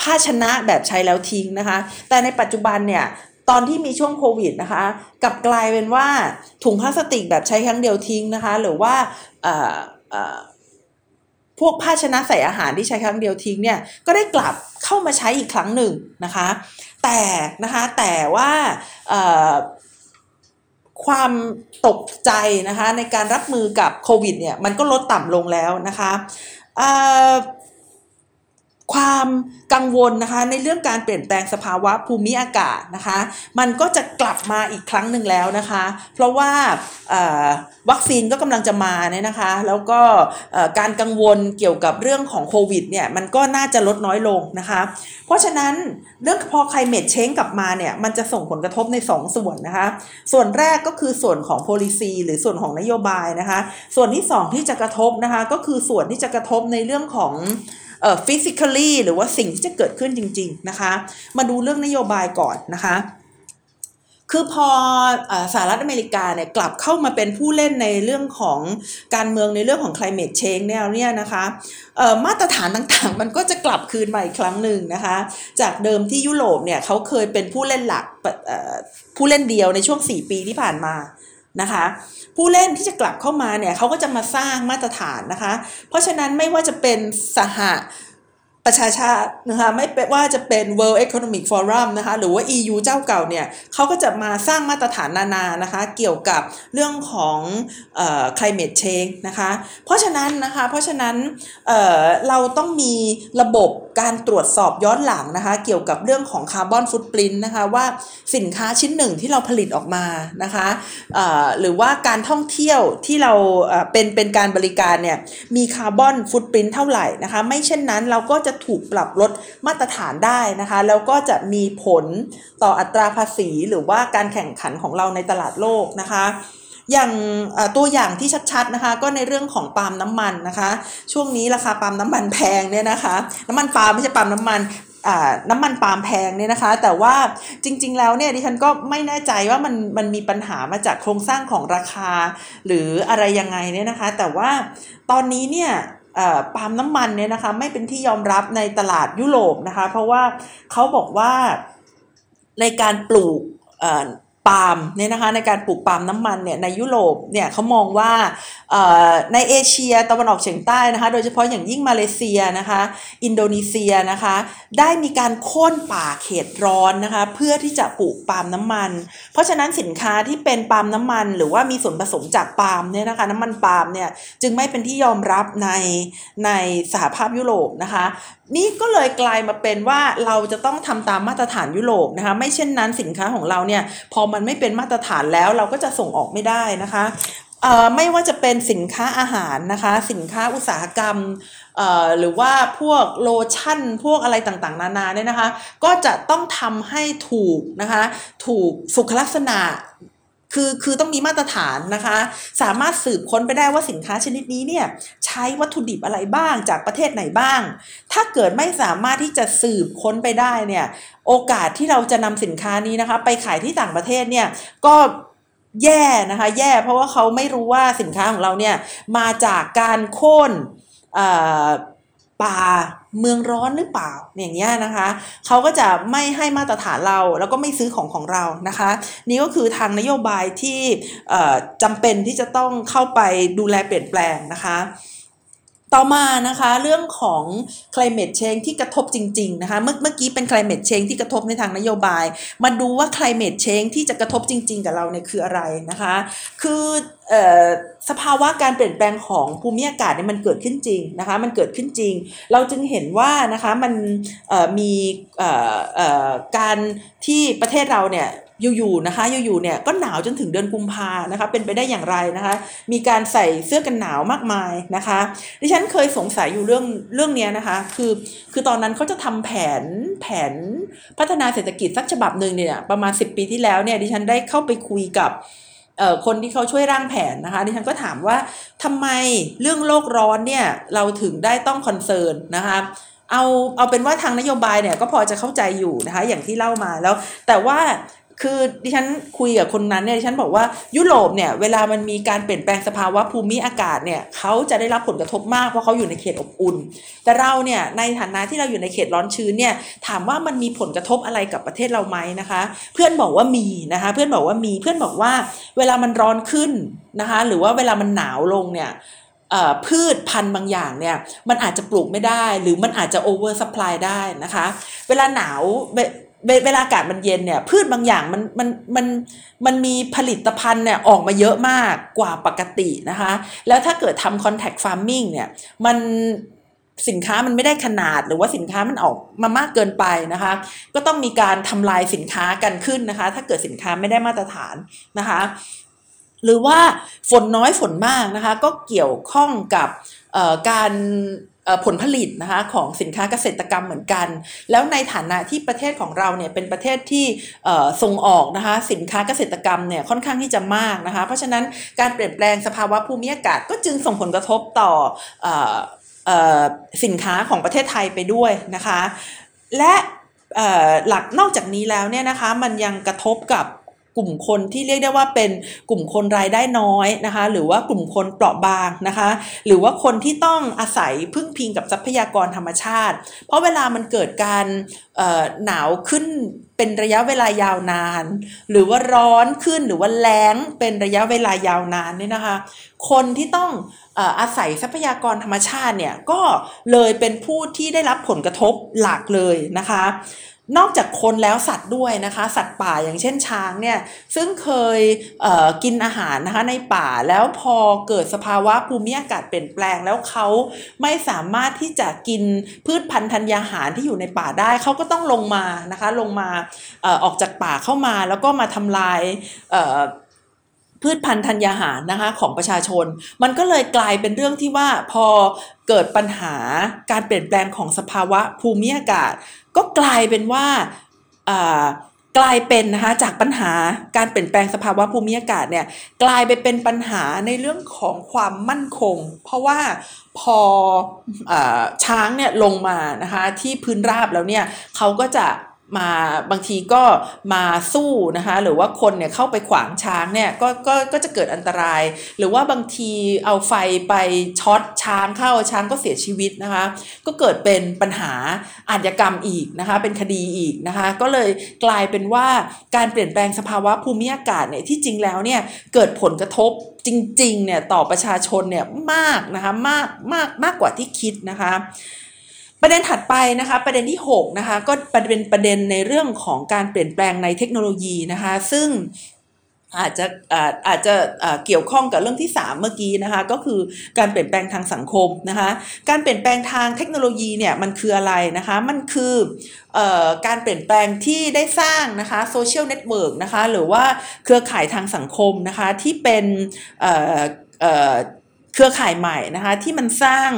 ภาชนะแบบใช้แล้วทิ้งนะคะ แต่ในปัจจุบันเนี่ยตอนที่มีช่วงโควิดนะคะกลับกลายเป็นว่าถุงพลาสติกแบบใช้ครั้งเดียวทิ้งนะคะ หรือว่าพวกภาชนะใส่อาหารที่ใช้ครั้งเดียวทิ้งเนี่ยก็ได้กลับเข้ามาใช้อีกครั้งหนึ่งนะคะ แต่นะคะแต่ว่าความตกใจนะคะในการรับมือกับโควิดเนี่ยมันก็ลดต่ำลงแล้วนะคะความ กังวลนะคะในเรื่องการเปลี่ยนแปลงสภาวะภูมิอากาศนะคะ มันก็จะกลับมาอีกครั้งหนึ่งแล้วนะคะ เพราะว่าวัคซีนก็กำลังจะมาเนี่ยนะคะ แล้วก็การกังวลเกี่ยวกับเรื่องของโควิดเนี่ยมันก็น่าจะลดน้อยลงนะคะ เพราะฉะนั้นเรื่องพอไคลเม e เชงกลับมาเนี่ยมันจะส่งผลกระทบใน 2 ส่วนนะคะ ส่วนแรกก็คือส่วนของ policy หรือส่วนของนโยบายนะคะ ส่วนที่ 2 ที่จะกระทบนะคะก็คือส่วนที่จะกระทบในเรื่องของเอ่อ physically หรือว่าสิ่งที่จะเกิดขึ้นจริง ๆนะคะ มาดูเรื่องนโยบายก่อนนะคะคือพอสหรัฐอเมริกาเนี่ยกลับเข้ามาเป็นผู้เล่นในเรื่องของการเมืองในเรื่องของ climate change แนวเนี่ยนะคะมาตรฐานต่างๆ มันก็จะกลับคืนมาอีกครั้งหนึ่งนะคะ จากเดิมที่ยุโรปเนี่ยเขาเคยเป็นผู้เล่นหลักผู้เล่นเดียวในช่วง 4 ปีที่ผ่านมานะคะ ผู้เล่นที่จะกลับเข้ามาเนี่ยเขาก็จะมาสร้างมาตรฐานนะคะ เพราะฉะนั้นไม่ว่าจะเป็นสห ประชาชาตินะคะไม่ว่าจะเป็น World Economic Forum นะคะหรือว่า EU เจ้าเก่าเนี่ยเขาก็จะมาสร้างมาตรฐานนานานะคะเกี่ยวกับเรื่องของเอ่อ climate change นะคะเพราะฉะนั้นนะคะเพราะฉะนั้นเอ่อเราต้องมีระบบการตรวจสอบย้อนหลังนะคะเกี่ยวกับเรื่องของคาร์บอนฟุตปรินต์นะคะว่าสินค้าชิ้นหนึ่งที่เราผลิตออกมานะคะเอ่อหรือว่าการท่องเที่ยวที่เราเอ่อเป็นเป็นการบริการเนี่ยมีคาร์บอนฟุตปรินต์เท่าไหร่นะคะไม่เช่นนั้นเราก็จะถูกปรับลดมาตรฐานได้นะคะ แล้วก็จะมีผลต่ออัตราภาษีหรือว่าการแข่งขันของเราในตลาดโลกนะคะอย่างตัวอย่างที่ชัดๆนะคะ ก็ในเรื่องของปาล์มน้ำมันนะคะ ช่วงนี้ราคาปาล์มน้ำมันแพงเนี่ยนะคะ น้ำมันปาล์มไม่ใช่ปาล์มน้ำมันน้ำมันปาล์มแพงเนี่ยนะคะ แต่ว่าจริง ๆ แล้วเนี่ยดิฉันก็ไม่แน่ใจว่ามันมันมีปัญหามาจากโครงสร้างของราคา หรืออะไรยังไงเนี่ยนะคะ แต่ว่าตอนนี้เนี่ย ปาล์มน้ำมันเนี่ยนะคะไม่เป็นที่ยอมรับในตลาดยุโรปนะคะ เพราะว่าเขาบอกว่าในการปลูก ปาล์มเนี่ยนะคะในการปลูกปาล์มน้ำมันเนี่ยในยุโรปเนี่ยเขามองว่าในเอเชียตะวันออกเฉียงใต้นะคะโดยเฉพาะอย่างยิ่งมาเลเซียนะคะอินโดนีเซียนะคะได้มีการโค่นป่าเขตร้อนนะคะเพื่อที่จะปลูกปาล์มน้ำมัน เพราะฉะนั้นสินค้าที่เป็นปาล์มน้ำมัน หรือว่ามีส่วนผสมจากปาล์มเนี่ยนะคะน้ำมันปาล์มเนี่ยจึงไม่เป็นที่ยอมรับในในสหภาพยุโรปนะคะนี่ก็เลยกลายมาเป็นว่าเราจะต้องทำตามมาตรฐานยุโรปนะคะไม่เช่นนั้นสินค้าของเราเนี่ยพอมันไม่เป็นมาตรฐานแล้วเราก็จะส่งออกไม่ได้นะคะไม่ว่าจะเป็นสินค้าอาหารนะคะ สินค้าอุตสาหกรรมหรือว่าพวกโลชั่น พวกอะไรต่างๆ นานาเนี่ยนะคะ ก็จะต้องทำให้ถูกนะคะ ถูกสุขลักษณะ คือคือต้องมีมาตรฐานนะคะ สามารถสืบค้นไปได้ว่าสินค้าชนิดนี้เนี่ยใช้วัตถุดิบอะไรบ้างจากประเทศไหนบ้าง ถ้าเกิดไม่สามารถที่จะสืบค้นไปได้เนี่ยโอกาสที่เราจะนำสินค้านี้นะคะ ไปขายที่ต่างประเทศเนี่ยก็แย่นะคะ แย่เพราะว่าเขาไม่รู้ว่าสินค้าของเราเนี่ยมาจากการโค่นป่า เมืองร้อนหรือเปล่าอย่างเงี้ยนะคะเขาก็จะไม่ให้มาตรฐานเราแล้วก็ไม่ซื้อของของเรานะคะ นี่ก็คือทางนโยบายที่จำเป็นที่จะต้องเข้าไปดูแลเปลี่ยนแปลงนะคะ ต่อมานะคะเรื่องของ climate change ที่กระทบจริงๆนะคะเมื่อเมื่อกี้เป็น climate change ที่กระทบในทางนโยบาย มาดูว่า climate change ที่จะกระทบจริง ๆ กับเราเนี่ยคืออะไรนะคะ คือสภาวะการเปลี่ยนแปลงของภูมิอากาศเนี่ยมันเกิดขึ้นจริงนะคะมันเกิดขึ้นจริง เราจึงเห็นว่านะคะมันมีการที่ประเทศเราเนี่ย อยู่ๆนะคะอยู่ๆเนี่ยก็หนาวจนถึงเดือนกุมภานะคะเป็นไปได้อย่างไรนะคะ มีการใส่เสื้อกันหนาวมากมายนะคะ ดิฉันเคยสงสัยอยู่เรื่องเรื่องนี้นะคะ คือคือตอนนั้นเขาจะทำแผนแผนพัฒนาเศรษฐกิจสักฉบับหนึ่งเนี่ยประมาณ 10 ปีที่แล้วเนี่ยดิฉันได้เข้าไปคุยกับคนที่เขาช่วยร่างแผนนะคะดิฉันก็ถามว่าทำไมเรื่องโลกร้อนเนี่ยเราถึงได้ต้องคอนเซิร์นนะคะเอาเอาเป็นว่าทางนโยบายเนี่ยก็พอจะเข้าใจอยู่นะคะอย่างที่เล่ามาแล้ว แต่ว่า คือดิฉันคุยกับคนนั้นเนี่ยดิฉันบอกว่ายุโรปเนี่ยเวลามันมีการเปลี่ยนแปลงสภาวะภูมิอากาศเนี่ยเขาจะได้รับผลกระทบมากเพราะเขาอยู่ในเขตอบอุ่น แต่เราเนี่ยในฐานะที่เราอยู่ในเขตร้อนชื้นเนี่ยถามว่ามันมีผลกระทบอะไรกับประเทศเราไหมนะคะ เพื่อนบอกว่ามีนะคะ เพื่อนบอกว่ามีเพื่อนบอกว่า เวลามันร้อนขึ้นนะคะ หรือว่าเวลามันหนาวลงเนี่ยพืชพันธุ์บางอย่างเนี่ยมันอาจจะปลูกไม่ได้ หรือมันอาจจะโอเวอร์สปายได้นะคะ เวลาหนาว เวลาอากาศมันเย็นเนี่ย พืชบางอย่างมันมันมันมันมีผลิตภัณฑ์เนี่ยออกมาเยอะมากกว่าปกตินะคะ แล้วถ้าเกิดทำ contact farming เนี่ย มันสินค้ามันไม่ได้ขนาดหรือว่าสินค้ามันออกมามากเกินไปนะคะ ก็ต้องมีการทำลายสินค้ากันขึ้นนะคะ ถ้าเกิดสินค้าไม่ได้มาตรฐานนะคะ หรือว่าฝนน้อยฝนมากนะคะ ก็เกี่ยวข้องกับการ ผลผลิตนะคะของสินค้าเกษตรกรรมเหมือนกัน แล้วในฐานะที่ประเทศของเราเนี่ยเป็นประเทศที่ส่งออกนะคะสินค้าเกษตรกรรมเนี่ยค่อนข้างที่จะมากนะคะ เพราะฉะนั้นการเปลี่ยนแปลงสภาวะภูมิอากาศก็จึงส่งผลกระทบต่อสินค้าของประเทศไทยไปด้วยนะคะ และหลักนอกจากนี้แล้วเนี่ยนะคะมันยังกระทบกับ กลุ่มคนที่เรียกได้ว่าเป็นกลุ่มคนรายได้น้อยนะคะ หรือว่ากลุ่มคนเปราะบางนะคะ หรือว่าคนที่ต้องอาศัยพึ่งพิงกับทรัพยากรธรรมชาติ เพราะเวลามันเกิดการหนาวขึ้นเป็นระยะเวลายาวนาน หรือว่าร้อนขึ้นหรือว่าแล้งเป็นระยะเวลายาวนานเนี่ยนะคะ คนที่ต้องอาศัยทรัพยากรธรรมชาติเนี่ยก็เลยเป็นผู้ที่ได้รับผลกระทบหลักเลยนะคะ นอกจากคนแล้วสัตว์ด้วยนะคะ สัตว์ป่าอย่างเช่นช้างเนี่ยซึ่งเคยเกินอาหารนะคะในป่าแล้วพอเกิดสภาวะภูมิอากาศเปลี่ยนแปลงแล้วเขาไม่สามารถที่จะกินพืชพันธุ์ธัญญาหารที่อยู่ในป่าได้เขาก็ต้องลงมานะคะลงมาอออกจากป่าเข้ามาแล้วก็มาทำลายพืชพันธุ์ธัญญาหารนะคะของประชาชน มันก็เลยกลายเป็นเรื่องที่ว่าพอเกิดปัญหาการเปลี่ยนแปลงของสภาวะภูมิอากาศ ก็กลายเป็นว่ากลายเป็นนะคะจากปัญหาการเปลี่ยนแปลงสภาวะภูมิอากาศเนี่ยกลายไปเป็นปัญหาในเรื่องของความมั่นคง เพราะว่าพออช้างเนี่ยลงมานะคะที่พื้นราบแล้วเนี่ยเขาก็จะ มาบางทีก็มาสู้นะคะหรือว่าคนเนี่ยเข้าไปขวางช้างเนี่ยก็ก็ก็จะเกิดอันตราย หรือว่าบางทีเอาไฟไปช็อตช้างเข้าช้างก็เสียชีวิตนะคะก็เกิดเป็นปัญหาอาชญากรรมอีกนะคะเป็นคดีอีกนะคะก็เลยกลายเป็นว่าการเปลี่ยนแปลงสภาวะภูมิอากาศเนี่ยที่จริงแล้วเนี่ยเกิดผลกระทบจริงๆเนี่ยต่อประชาชนเนี่ยมากนะคะมากมากมากกว่าที่คิดนะคะ ประเด็นถัดไปนะคะประเด็นที่6นะคะก็เป็นประเด็นในเรื่องของการเปลี่ยนแปลงในเทคโนโลยีนะคะซึ่งอาจจะอาจจะเกี่ยวข้องกับเรื่องที่ 3 เมื่อกี้นะคะก็คือการเปลี่ยนแปลงทางสังคมนะคะการเปลี่ยนแปลงทางเทคโนโลยีเนี่ยมันคืออะไรนะคะมันคืออการเปลี่ยนแปลงที่ได้สร้างนะคะ social network นะคะหรือว่าเครือข่ายทางสังคมนะคะที่เป็นเครือข่ายใหม่นะคะที่มันสร้าง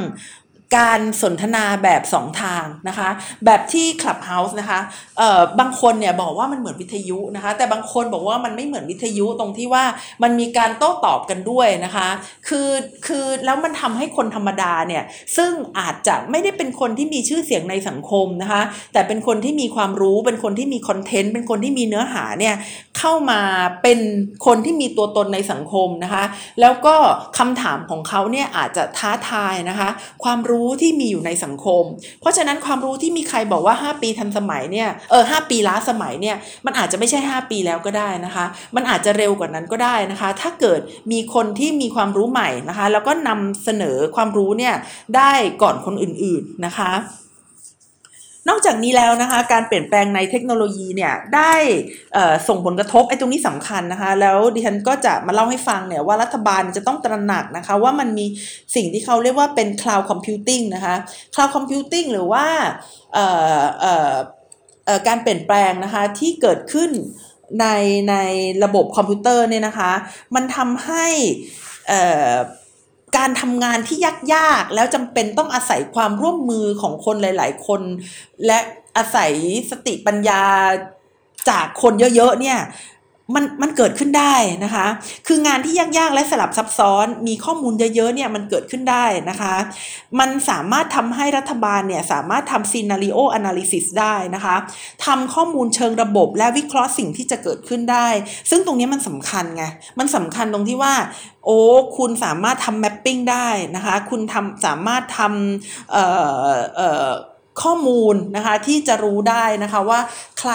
การสนทนาแบบ2ทางนะคะ แบบที่ Clubhouse นะคะเอ่อบางคนเนี่ยบอกว่ามันเหมือนวิทยุนะคะ แต่บางคนบอกว่ามันไม่เหมือนวิทยุตรงที่ว่ามันมีการโต้ตอบกันด้วยนะคะ คือคือแล้วมันทำให้คนธรรมดาเนี่ยซึ่งอาจจะไม่ได้เป็นคนที่มีชื่อเสียงในสังคมนะคะ แต่เป็นคนที่มีความรู้เป็นคนที่มีคอนเทนต์เป็นคนที่มีเนื้อหาเนี่ยเข้ามาเป็นคนที่มีตัวตนในสังคมนะคะ แล้วก็คำถามของเขาเนี่ยอาจจะท้าทายนะคะ ความรู้รู้ที่มีอยู่ในสังคม เพราะฉะนั้นความรู้ที่มีใครบอกว่า 5 ปีทันสมัยเนี่ยเออหปีล้าสมัยเนี่ยมันอาจจะไม่ใช่ 5 ปีแล้วก็ได้นะคะ มันอาจจะเร็วกว่านั้นก็ได้นะคะ ถ้าเกิดมีคนที่มีความรู้ใหม่นะคะ แล้วก็นำเสนอความรู้เนี่ยได้ก่อนคนอื่นๆนะคะ นอกจากนี้แล้วนะคะการเปลี่ยนแปลงในเทคโนโลยีเนี่ยได้ส่งผลกระทบไอ้ตรงนี้สำคัญนะคะ แล้วดิฉันก็จะมาเล่าให้ฟังเนี่ยว่ารัฐบาลจะต้องตระหนักนะคะว่ามันมีสิ่งที่เขาเรียกว่าเป็น cloud computing นะคะ cloud computing หรือว่าการเปลี่ยนแปลงนะคะที่เกิดขึ้นในในระบบคอมพิวเตอร์เนี่ยนะคะ มันทำให้ การทำงานที่ยากๆ แล้วจำเป็นต้องอาศัยความร่วมมือของคนหลาย ๆ คน และอาศัยสติปัญญาจากคนเยอะๆเนี่ย มันมันเกิดขึ้นได้นะคะ คืองานที่ยากๆ และสลับซับซ้อนมีข้อมูลเยอะๆเนี่ยมันเกิดขึ้นได้นะคะ มันสามารถทำให้รัฐบาลเนี่ยสามารถทำ scenario analysis ได้นะคะทำข้อมูลเชิงระบบและวิเคราะห์สิ่งที่จะเกิดขึ้นได้ ซึ่งตรงนี้มันสำคัญไง มันสำคัญตรงที่ว่าโอ้คุณสามารถทำ mapping ได้นะคะ คุณทำสามารถทำเอ่อเอ่อข้อมูลนะคะที่จะรู้ได้นะคะว่าใคร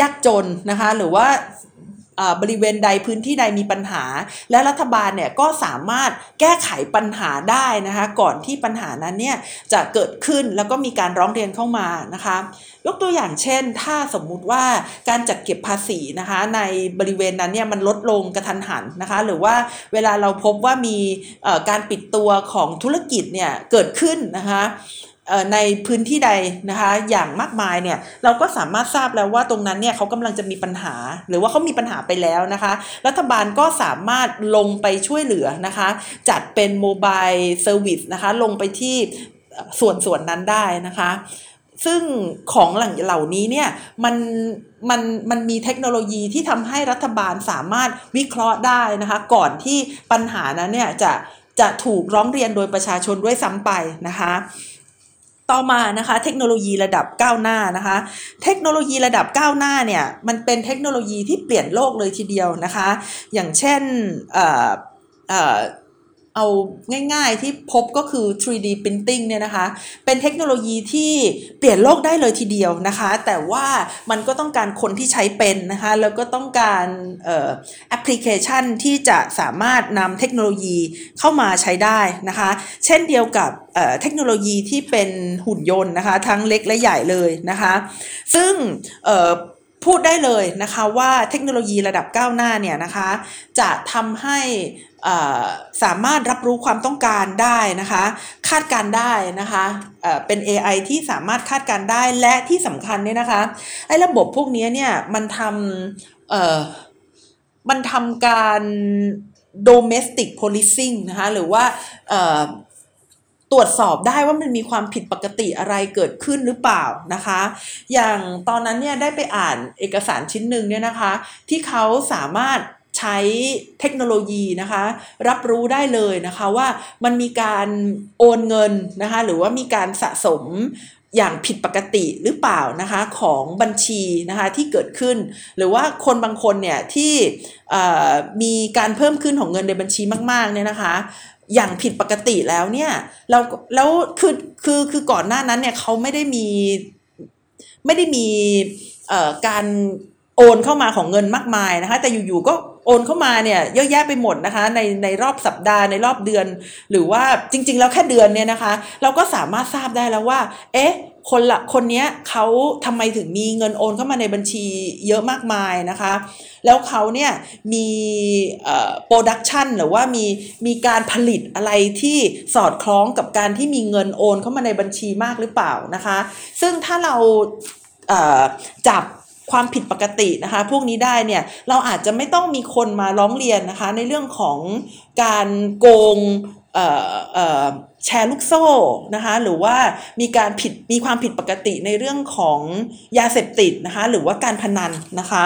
ยากจนนะคะหรือว่า บริเวณใดพื้นที่ใดมีปัญหา และรัฐบาลเนี่ยก็สามารถแก้ไขปัญหาได้นะคะก่อนที่ปัญหานั้นเนี่ยจะเกิดขึ้นแล้วก็มีการร้องเรียนเข้ามานะคะยกตัวอย่างเช่น ถ้าสมมุติว่าการจัดเก็บภาษีนะคะในบริเวณนั้นเนี่ยมันลดลงกระทันหันนะคะหรือว่าเวลาเราพบว่ามีการปิดตัวของธุรกิจเนี่ยเกิดขึ้นนะคะ ในพื้นที่ใดนะคะอย่างมากมายเนี่ยเราก็สามารถทราบแล้วว่าตรงนั้นเนี่ยเขากำลังจะมีปัญหา หรือว่าเขามีปัญหาไปแล้วนะคะ รัฐบาลก็สามารถลงไปช่วยเหลือนะคะ จัดเป็น mobile service นะคะลงไปที่ส่วนส่วนนั้นได้นะคะซึ่งของเหล่านี้เนี่ยมันมันมันมีเทคโนโลยีที่ทำให้รัฐบาลสามารถวิเคราะห์ได้นะคะ ก่อนที่ปัญหานั้นเนี่ยจะจะถูกร้องเรียนโดยประชาชนด้วยซ้ำไปนะคะ ต่อมานะคะเทคโนโลยีระดับก้าวหน้านะคะ เทคโนโลยีระดับก้าวหน้าเนี่ยมันเป็นเทคโนโลยีที่เปลี่ยนโลกเลยทีเดียวนะคะ อย่างเช่น เอาง่ายๆที่พบก็คือ 3D printing เนี่ยนะคะ เป็นเทคโนโลยีที่เปลี่ยนโลกได้เลยทีเดียวนะคะ แต่ว่ามันก็ต้องการคนที่ใช้เป็นนะคะ แล้วก็ต้องการแอปพลิเคชันที่จะสามารถนำเทคโนโลยีเข้ามาใช้ได้นะคะ เช่นเดียวกับเทคโนโลยีที่เป็นหุ่นยนต์นะคะ ทั้งเล็กและใหญ่เลยนะคะ ซึ่ง พูดได้เลยนะคะว่าเทคโนโลยีระดับก้าวหน้าเนี่ยนะคะจะทำให้สามารถรับรู้ความต้องการได้นะคะ คาดการได้นะคะเป็น AI ที่สามารถคาดการได้และที่สำคัญเนี่ยนะคะไอ้ระบบพวกนี้เนี่ยมันทำมันทำการ domestic policing นะคะหรือว่า ตรวจสอบได้ว่ามันมีความผิดปกติอะไรเกิดขึ้นหรือเปล่านะคะ อย่างตอนนั้นเนี่ยได้ไปอ่านเอกสารชิ้นหนึ่งเนี่ยนะคะ ที่เขาสามารถใช้เทคโนโลยีนะคะ รับรู้ได้เลยนะคะว่ามันมีการโอนเงินนะคะ หรือว่ามีการสะสมอย่างผิดปกติหรือเปล่านะคะของบัญชีนะคะที่เกิดขึ้น หรือว่าคนบางคนเนี่ยที่มีการเพิ่มขึ้นของเงินในบัญชีมากๆเนี่ยนะคะ อย่างผิดปกติแล้วเนี่ยเราแล้วคือคือคือก่อนหน้านั้นเนี่ยเขาไม่ได้มีไม่ได้มีการโอนเข้ามาของเงินมากมายนะคะ แต่อยู่ๆก็ โอนเข้ามาเนี่ยเยอะแยะไปหมดนะคะในในรอบสัปดาห์ในรอบเดือน หรือว่าจริง ๆ แล้วแค่เดือนเนี่ยนะคะ เราก็สามารถทราบได้แล้วว่า เอ๊ะคนละคนนี้เขาทำไมถึงมีเงินโอนเข้ามาในบัญชีเยอะมากมายนะคะ แล้วเขาเนี่ยมีโปรดักชันหรือว่ามีมีการผลิตอะไรที่สอดคล้องกับการที่มีเงินโอนเข้ามาในบัญชีมากหรือเปล่านะคะ ซึ่งถ้าเราจับ ความผิดปกตินะคะ พวกนี้ได้เนี่ยเราอาจจะไม่ต้องมีคนมาร้องเรียนนะคะ ในเรื่องของการโกงแชร์ลูกโซ่นะคะหรือว่ามีการผิดมีความผิดปกติในเรื่องของยาเสพติดนะคะหรือว่าการพนันนะคะ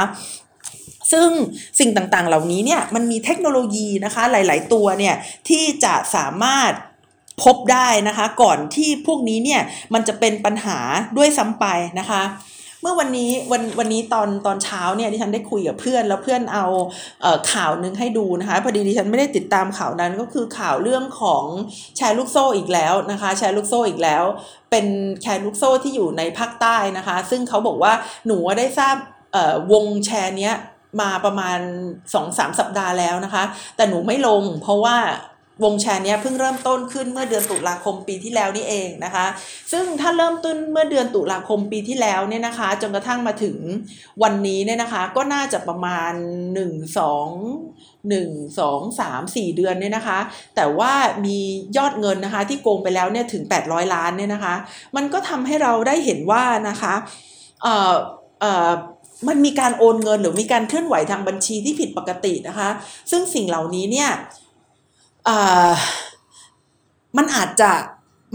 ซึ่งสิ่งต่างๆ เหล่านี้เนี่ยมันมีเทคโนโลยีนะคะหลาย ๆ ตัวเนี่ยที่จะสามารถพบได้นะคะ ก่อนที่พวกนี้เนี่ยมันจะเป็นปัญหาด้วยซ้ำไปนะคะ มื่อวันนี้วันวันนี้ตอนตอนเช้าเนี่ยดิฉันได้คุยกับเพื่อน แล้วเพื่อนเอาเอข่าวนึงให้ดูนะคะพอดีดิฉันไม่ได้ติดตามข่าวนั้นก็คือข่าวเรื่องของแชร์ลูกโซ่อีกแล้วนะคะแชร์ลูกโซ่อีกแล้ว เป็นแชร์ลูกโซ่ที่อยู่ในภาคใต้นะคะ ซึ่งเขาบอกว่าหนูได้ทราบวงแชร์เนี้ยมาประมาณสองสามสัปดาห์แล้วนะคะ แต่หนูไม่ลงเพราะว่า วงแชร์นี้เพิ่งเริ่มต้นขึ้นเมื่อเดือนตุลาคมปีที่แล้วนี่เองนะคะ ซึ่งถ้าเริ่มต้นเมื่อเดือนตุลาคมปีที่แล้วเนี่ยนะคะ จนกระทั่งมาถึงวันนี้เนี่ยนะคะ ก็น่าจะประมาณ 1 2 1 2 3 4 เดือนเนี่ยนะคะ แต่ว่ามียอดเงินนะคะ ที่โกงไปแล้วเนี่ยถึง 800 ล้านเนี่ยนะคะ มันก็ทำให้เราได้เห็นว่านะคะเอ่อเอ่อมันมีการโอนเงินหรือมีการเคลื่อนไหวทางบัญชีที่ผิดปกตินะคะ ซึ่งสิ่งเหล่านี้เนี่ย มันอาจจะ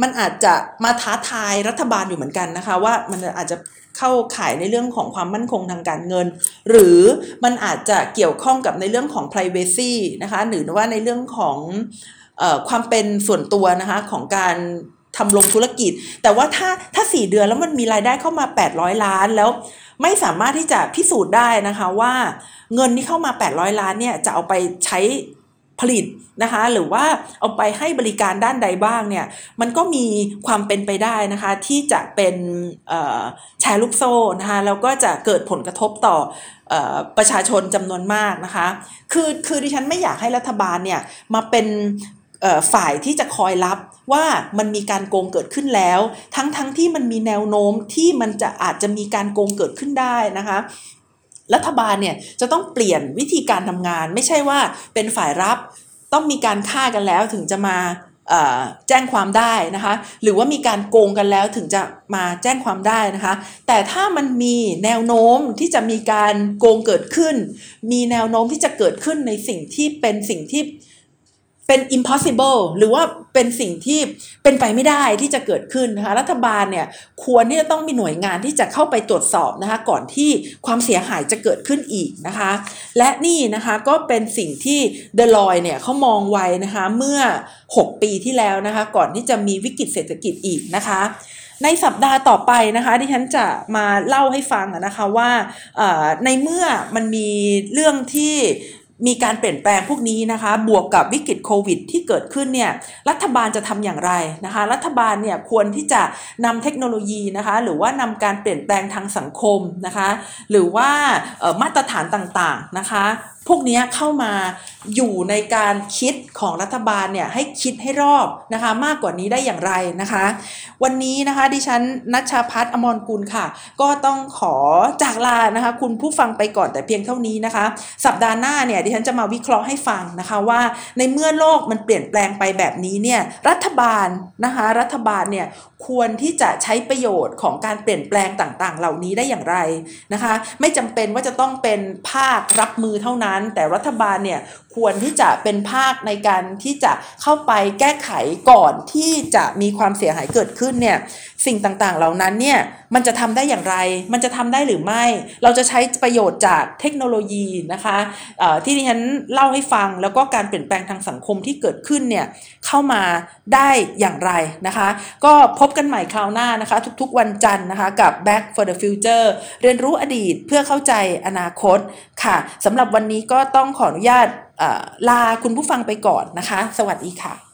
มันอาจจะมาท้าทายรัฐบาลอยู่เหมือนกันนะคะ ว่ามันอาจจะเข้าข่ายในเรื่องของความมั่นคงทางการเงิน หรือมันอาจจะเกี่ยวข้องกับในเรื่องของ privacy นะคะหรือว่าในเรื่องของอความเป็นส่วนตัวนะคะของการทำลงธุรกิจ แต่ว่าถ้าถ้าสี่เดือนแล้วมันมีรายได้เข้ามา 800 ล้านแล้วไม่สามารถที่จะพิสูจน์ได้นะคะว่าเงินที่เข้ามา 800 ล้านเนี่ยจะเอาไปใช้ ผลิตนะคะหรือว่าเอาไปให้บริการด้านใดบ้างเนี่ยมันก็มีความเป็นไปได้นะคะที่จะเป็นแชร์ลูกโซ่นะคะแล้วก็จะเกิดผลกระทบต่อประชาชนจำนวนมากนะคะคือคือดิฉันไม่อยากให้รัฐบาลเนี่ยมาเป็นฝ่ายที่จะคอยรับว่ามันมีการโกงเกิดขึ้นแล้ว ทั้งทั้งที่มันมีแนวโน้มที่มันจะอาจจะมีการโกงเกิดขึ้นได้นะคะ รัฐบาลเนี่ยจะต้องเปลี่ยนวิธีการทำงาน ไม่ใช่ว่าเป็นฝ่ายรับต้องมีการฆ่ากันแล้วถึงจะมาแจ้งความได้นะคะ หรือว่ามีการโกงกันแล้วถึงจะมาแจ้งความได้นะคะ แต่ถ้ามันมีแนวโน้มที่จะมีการโกงเกิดขึ้น มีแนวโน้มที่จะเกิดขึ้นในสิ่งที่เป็นสิ่งที่ เป็น impossible หรือว่าเป็นสิ่งที่เป็นไปไม่ได้ที่จะเกิดขึ้นนะคะรัฐบาลเนี่ยควรที่จะต้องมีหน่วยงานที่จะเข้าไปตรวจสอบนะคะก่อนที่ความเสียหายจะเกิดขึ้นอีกนะคะ และนี่นะคะก็เป็นสิ่งที่เดลอยเนี่ยเขามองไว้นะคะเมื่อ 6 ปีที่แล้วนะคะก่อนที่จะมีวิกฤตเศรษฐกิจอีกนะคะในสัปดาห์ต่อไปนะคะที่ฉันจะมาเล่าให้ฟังนะคะว่าในเมื่อมันมีเรื่องที่ มีการเปลี่ยนแปลงพวกนี้นะคะ บวกกับวิกฤตโควิด ที่เกิดขึ้นเนี่ยรัฐบาลจะทำอย่างไรนะคะ รัฐบาลเนี่ยควรที่จะนำเทคโนโลยีนะคะ หรือว่านำการเปลี่ยนแปลงทางสังคมนะคะ หรือว่ามาตรฐานต่างๆนะคะ พวกนี้เข้ามา อยู่ในการคิดของรัฐบาลเนี่ยให้คิดให้รอบนะคะมากกว่านี้ได้อย่างไรนะคะ วันนี้นะคะดิฉันนัชชาพัฒน์อมรกุลค่ะ ก็ต้องขอจากลานะคะคุณผู้ฟังไปก่อนแต่เพียงเท่านี้นะคะ สัปดาห์หน้าเนี่ยดิฉันจะมาวิเคราะห์ให้ฟังนะคะว่าในเมื่อโลกมันเปลี่ยนแปลงไปแบบนี้เนี่ยรัฐบาลนะคะรัฐบาลเนี่ยควรที่จะใช้ประโยชน์ของการเปลี่ยนแปลงต่างๆ เหล่านี้ได้อย่างไรนะคะ ไม่จำเป็นว่าจะต้องเป็นภาครับมือเท่านั้น แต่รัฐบาลเนี่ยควรที่จะเป็นภาคในการที่จะเข้าไปแก้ไขก่อนที่จะมีความเสียหายเกิดขึ้นเนี่ยสิ่งต่างๆ เหล่านั้นเนี่ยมันจะทำได้อย่างไร มันจะทำได้หรือไม่ เราจะใช้ประโยชน์จากเทคโนโลยีนะคะที่ดิฉันเล่าให้ฟังแล้วก็การเปลี่ยนแปลงทางสังคมที่เกิดขึ้นเนี่ยเข้ามาได้อย่างไรนะคะ ก็พบกันใหม่คราวหน้านะคะ ทุกๆวันจันทร์นะคะกับ Back for the Future เรียนรู้อดีตเพื่อเข้าใจอนาคตค่ะสำหรับวันนี้ก็ต้องขออนุญาต ลาคุณผู้ฟังไปก่อนนะคะ สวัสดีค่ะ